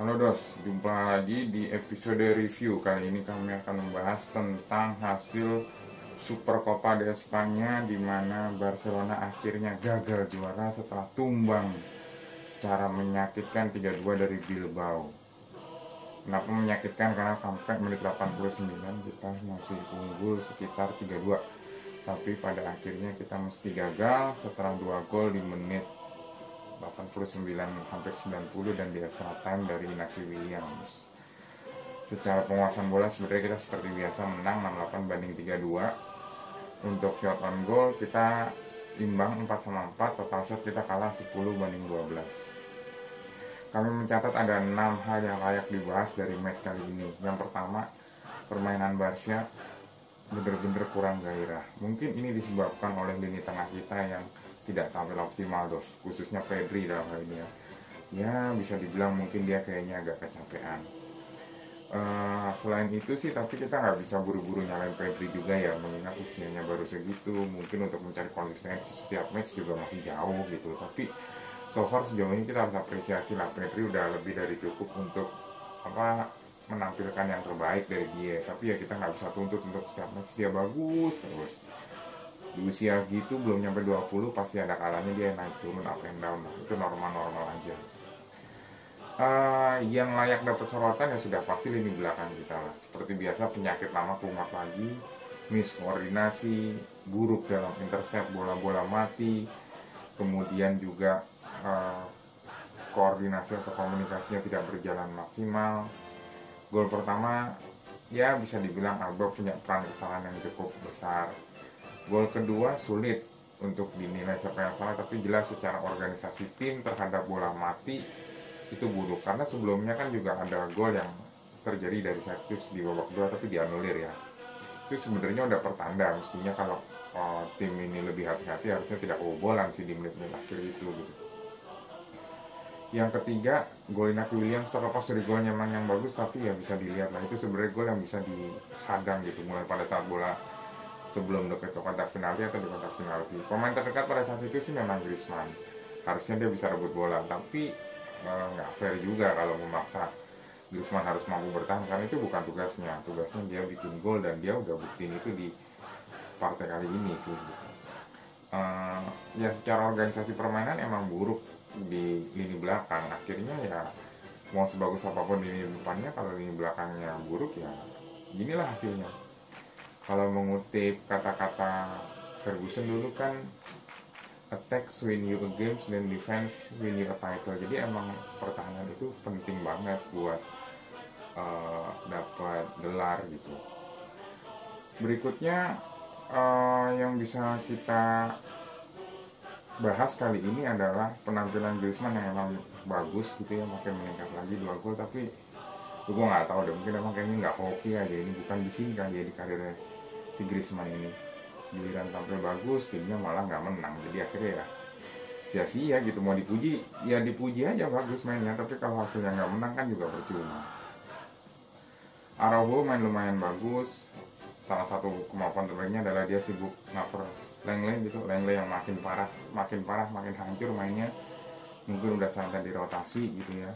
Bros, jumpa lagi di episode review. Kali ini kami akan membahas tentang hasil Super Copa de Espanya di mana Barcelona akhirnya gagal juara setelah tumbang secara menyakitkan 3-2 dari Bilbao. Kenapa menyakitkan? Karena sampai menit 89 kita masih unggul sekitar 3-2 Tapi pada akhirnya kita mesti gagal setelah 2 gol di menit 89 hampir 90 dan di extra time dari Inaki Williams. Secara penguasaan bola sebenarnya kita seperti biasa menang 68 banding 32 untuk shot on goal kita imbang 4 sama 4 total shot kita kalah 10 banding 12 kami mencatat ada 6 hal yang layak dibahas dari match kali ini. Yang pertama permainan Barca benar-benar kurang gairah. Mungkin ini disebabkan oleh lini tengah kita yang tidak tampil optimal dos khususnya Pedri dalam hal ini ya. Ya bisa dibilang mungkin dia kayaknya agak kecapean. Uh, selain itu sih tapi kita nggak bisa buru-buru nyalain Pedri juga ya mengingat usianya baru segitu. Mungkin untuk mencari konsistensi setiap match juga masih jauh gitu. Tapi so far sejauh ini kita harus apresiasi lah Pedri udah lebih dari cukup untuk apa menampilkan yang terbaik dari dia. Tapi ya kita nggak bisa tuntut untuk setiap match dia bagus terus di usia gitu belum nyampe 20 pasti ada kalanya dia naik turun up and down. Itu normal-normal aja. Uh, yang layak dapat sorotan ya sudah pasti lini belakang kita lah. Seperti biasa penyakit lama kumat lagi miskoordinasi buruk dalam intercept bola-bola mati kemudian juga uh, koordinasi atau komunikasinya tidak berjalan maksimal. Gol pertama ya bisa dibilang Alba punya peran kesalahan yang cukup besar Gol kedua sulit untuk dinilai siapa yang salah, tapi jelas secara organisasi tim terhadap bola mati itu buruk karena sebelumnya kan juga ada gol yang terjadi dari Sergius di babak kedua tapi dianulir ya. Itu sebenarnya udah pertanda mestinya kalau oh, tim ini lebih hati-hati harusnya tidak kebobolan sih di menit-menit akhir itu gitu. Yang ketiga, gol Inaki Williams terlepas dari golnya memang yang bagus tapi ya bisa dilihat lah itu sebenarnya gol yang bisa dihadang gitu mulai pada saat bola sebelum dekat ke kotak penalti atau di kotak penalti. Pemain terdekat pada saat itu sih memang Griezmann. Harusnya dia bisa rebut bola, tapi eh, nggak uh, fair juga kalau memaksa Griezmann harus mampu bertahan karena itu bukan tugasnya. Tugasnya dia bikin gol dan dia udah buktiin itu di partai kali ini sih. Uh, ya secara organisasi permainan emang buruk di lini belakang. Akhirnya ya mau sebagus apa pun lini depannya kalau lini belakangnya buruk ya inilah hasilnya kalau mengutip kata-kata Ferguson dulu kan attack win you a games dan defense win you a title. Jadi emang pertahanan itu penting banget buat uh, dapat gelar gitu. Berikutnya uh, yang bisa kita bahas kali ini adalah penampilan Griezmann yang emang bagus gitu ya makin meningkat lagi dua gol tapi gue nggak tahu deh mungkin emang kayaknya nggak hoki aja ini bukan di sini kan dia di karirnya si Griezmann ini. Giliran tampil bagus timnya malah nggak menang. Jadi akhirnya ya sia-sia gitu. Mau dipuji ya dipuji aja bagus mainnya. Tapi kalau hasilnya nggak menang kan juga percuma. Araujo main lumayan bagus. Salah satu kemampuan terbaiknya adalah dia sibuk cover Lengle gitu. Lengle yang makin parah makin parah makin hancur mainnya. Mungkin udah saatnya dirotasi gitu ya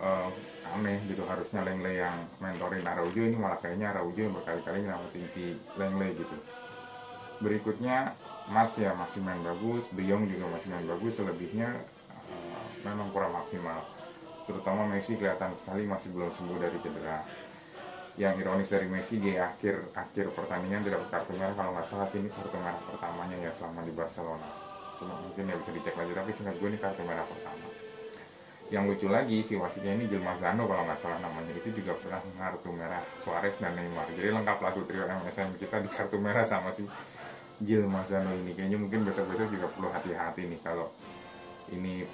uh, aneh gitu. Harusnya Lengle yang mentorin Araujo ini malah kayaknya Araujo yang berkali-kali nyelamatin si Lengle gitu. Berikutnya Mats ya masih main bagus. De juga masih main bagus. Selebihnya uh, memang kurang maksimal. Terutama Messi kelihatan sekali masih belum sembuh dari cedera. Yang ironis dari Messi di akhir akhir pertandingan tidak kartu merah. Kalau nggak salah sih ini kartu merah pertamanya ya selama di Barcelona. Cuma mungkin ya bisa dicek lagi tapi singkat gue ini kartu merah pertama yang lucu lagi si wasitnya ini Gil Mazano kalau nggak salah namanya. Itu juga pernah kartu merah Suarez dan Neymar. Jadi lengkap lah tuh trio MSN kita di kartu merah sama si Gil Mazano ini. Kayaknya mungkin besok-besok juga perlu hati-hati nih kalau ini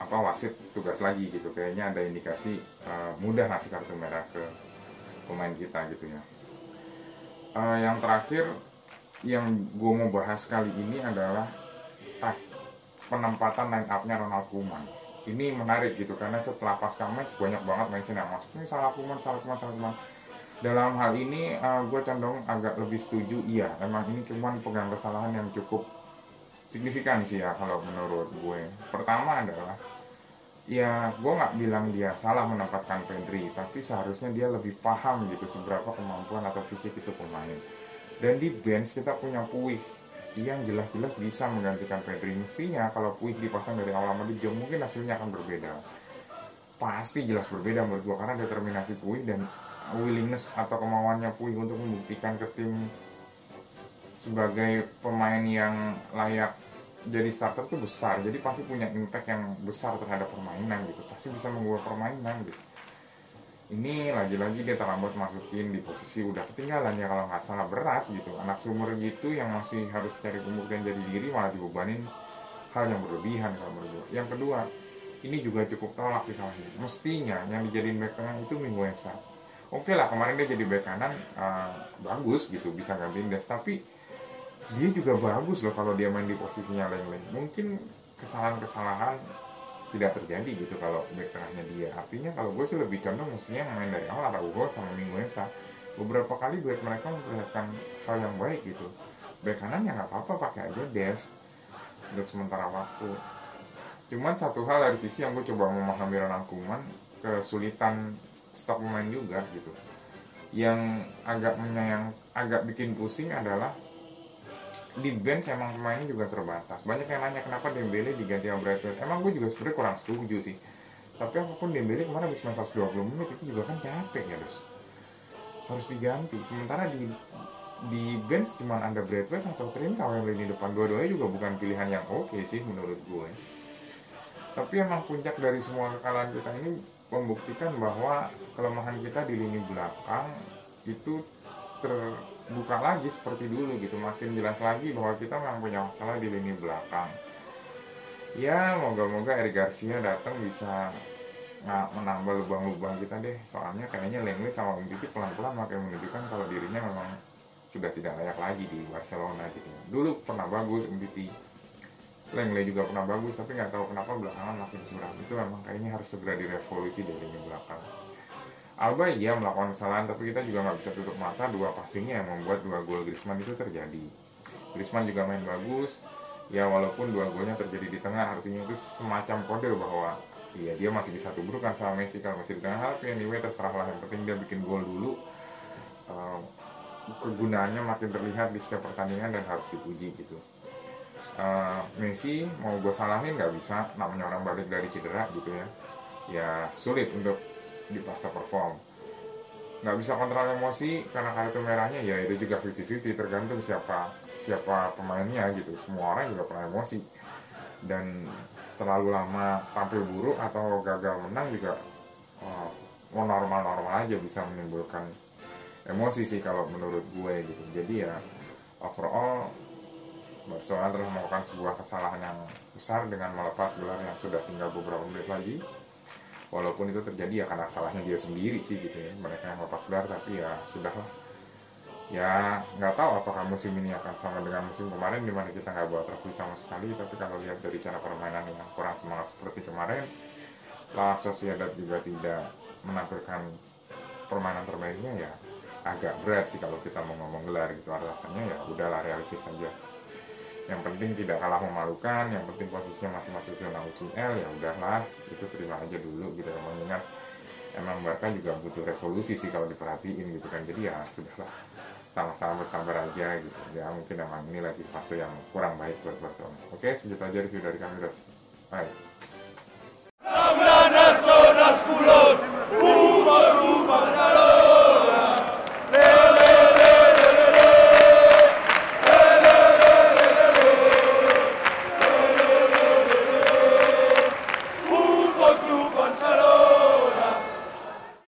apa wasit tugas lagi gitu. Kayaknya ada indikasi uh, mudah ngasih kartu merah ke pemain kita gitu ya. Uh, yang terakhir yang gue mau bahas kali ini adalah tak penempatan line up-nya Ronald Koeman ini menarik gitu karena setelah pas match banyak banget mention yang masuk ini salah kuman salah kuman salah kuman. Dalam hal ini uh, gue condong agak lebih setuju iya. Emang ini cuman pegang kesalahan yang cukup signifikan sih ya kalau menurut gue. Pertama adalah ya gue nggak bilang dia salah menempatkan Pedri tapi seharusnya dia lebih paham gitu seberapa kemampuan atau fisik itu pemain. Dan di bench kita punya Puig yang jelas-jelas bisa menggantikan Pedri. Mestinya kalau Puig dipasang dari awal sama jam mungkin hasilnya akan berbeda. Pasti jelas berbeda menurut gue karena determinasi Puig dan willingness atau kemauannya Puig untuk membuktikan ke tim sebagai pemain yang layak jadi starter tuh besar. Jadi pasti punya impact yang besar terhadap permainan gitu. Pasti bisa mengubah permainan gitu ini lagi-lagi dia terlambat masukin di posisi udah ketinggalan ya kalau nggak salah berat gitu. Anak sumur gitu yang masih harus cari pembuktian jadi diri malah dibebanin hal yang berlebihan kalau menurut yang kedua ini juga cukup tolak sih salahnya mestinya yang dijadiin back tengah itu Minguesa oke lah kemarin dia jadi back kanan uh, bagus gitu bisa gantiin Des. Tapi dia juga bagus loh kalau dia main di posisinya leng-leng mungkin kesalahan-kesalahan tidak terjadi gitu kalau back tengahnya dia. Artinya kalau gue sih lebih condong mestinya main dari awal Araujo sama Minguesa beberapa kali duet mereka memperlihatkan hal yang baik gitu. Back kanan ya nggak apa-apa pakai aja Des untuk sementara waktu. Cuman satu hal dari sisi yang gue coba memahami Ronald Koeman kesulitan stok pemain juga gitu. Yang agak menyayang agak bikin pusing adalah di bench emang pemainnya juga terbatas. Banyak yang nanya kenapa Dembele diganti sama Bradford emang gue juga sebenarnya kurang setuju sih. Tapi apa pun Dembele kemarin habis main 120 menit itu juga kan capek ya dos. Harus diganti. Sementara di di bench cuma ada Bradford atau Trincao yang lini depan. Dua-duanya juga bukan pilihan yang oke okay sih menurut gue tapi emang puncak dari semua kekalahan kita ini membuktikan bahwa kelemahan kita di lini belakang itu terbuka lagi seperti dulu gitu. Makin jelas lagi bahwa kita memang punya masalah di lini belakang. Ya moga-moga Eric Garcia datang bisa menambah lubang-lubang kita deh. Soalnya kayaknya Lenglet sama Umtiti pelan-pelan makin menunjukkan kalau dirinya memang sudah tidak layak lagi di Barcelona gitu. Dulu pernah bagus Umtiti. Lenglet juga pernah bagus tapi nggak tahu kenapa belakangan makin suram. Itu memang kayaknya harus segera direvolusi dari lini belakang Alba iya melakukan kesalahan tapi kita juga nggak bisa tutup mata. Dua passingnya yang membuat dua gol Griezmann itu terjadi. Griezmann juga main bagus. Ya walaupun dua golnya terjadi di tengah artinya itu semacam kode bahwa iya dia masih bisa tubrukan sama Messi. Kalau masih di tengah tapi anyway terserah lah. Yang penting dia bikin gol dulu. Uh, kegunaannya makin terlihat di setiap pertandingan dan harus dipuji gitu. Uh, Messi mau gue salahin nggak bisa. Namanya orang balik dari cedera gitu ya. Ya sulit untuk dipaksa perform. Nggak bisa kontrol emosi karena kartu merahnya ya itu juga 50-50 tergantung siapa siapa pemainnya gitu. Semua orang juga pernah emosi. Dan terlalu lama tampil buruk atau gagal menang juga oh, normal-normal aja bisa menimbulkan emosi sih kalau menurut gue gitu. Jadi ya overall Barcelona telah melakukan sebuah kesalahan yang besar dengan melepas gelar yang sudah tinggal beberapa menit lagi walaupun itu terjadi ya karena salahnya dia sendiri sih gitu ya. Mereka yang lepas gelar tapi ya sudahlah ya nggak tahu apakah musim ini akan sama dengan musim kemarin di mana kita nggak bawa trofi sama sekali. Tapi kalau lihat dari cara permainan yang kurang semangat seperti kemarin La Sociedad juga tidak menampilkan permainan terbaiknya ya agak berat sih kalau kita mau ngomong gelar gitu. Rasanya ya udahlah realistis saja yang penting tidak kalah memalukan yang penting posisinya masih masuk zona UCL ya udahlah itu terima aja dulu gitu mengingat emang Barca juga butuh revolusi sih kalau diperhatiin gitu kan. Jadi ya sudahlah sama-sama bersabar aja gitu. Ya mungkin emang ini lagi fase yang kurang baik buat Barcelona. Oke segitu aja review dari kami guys. Bye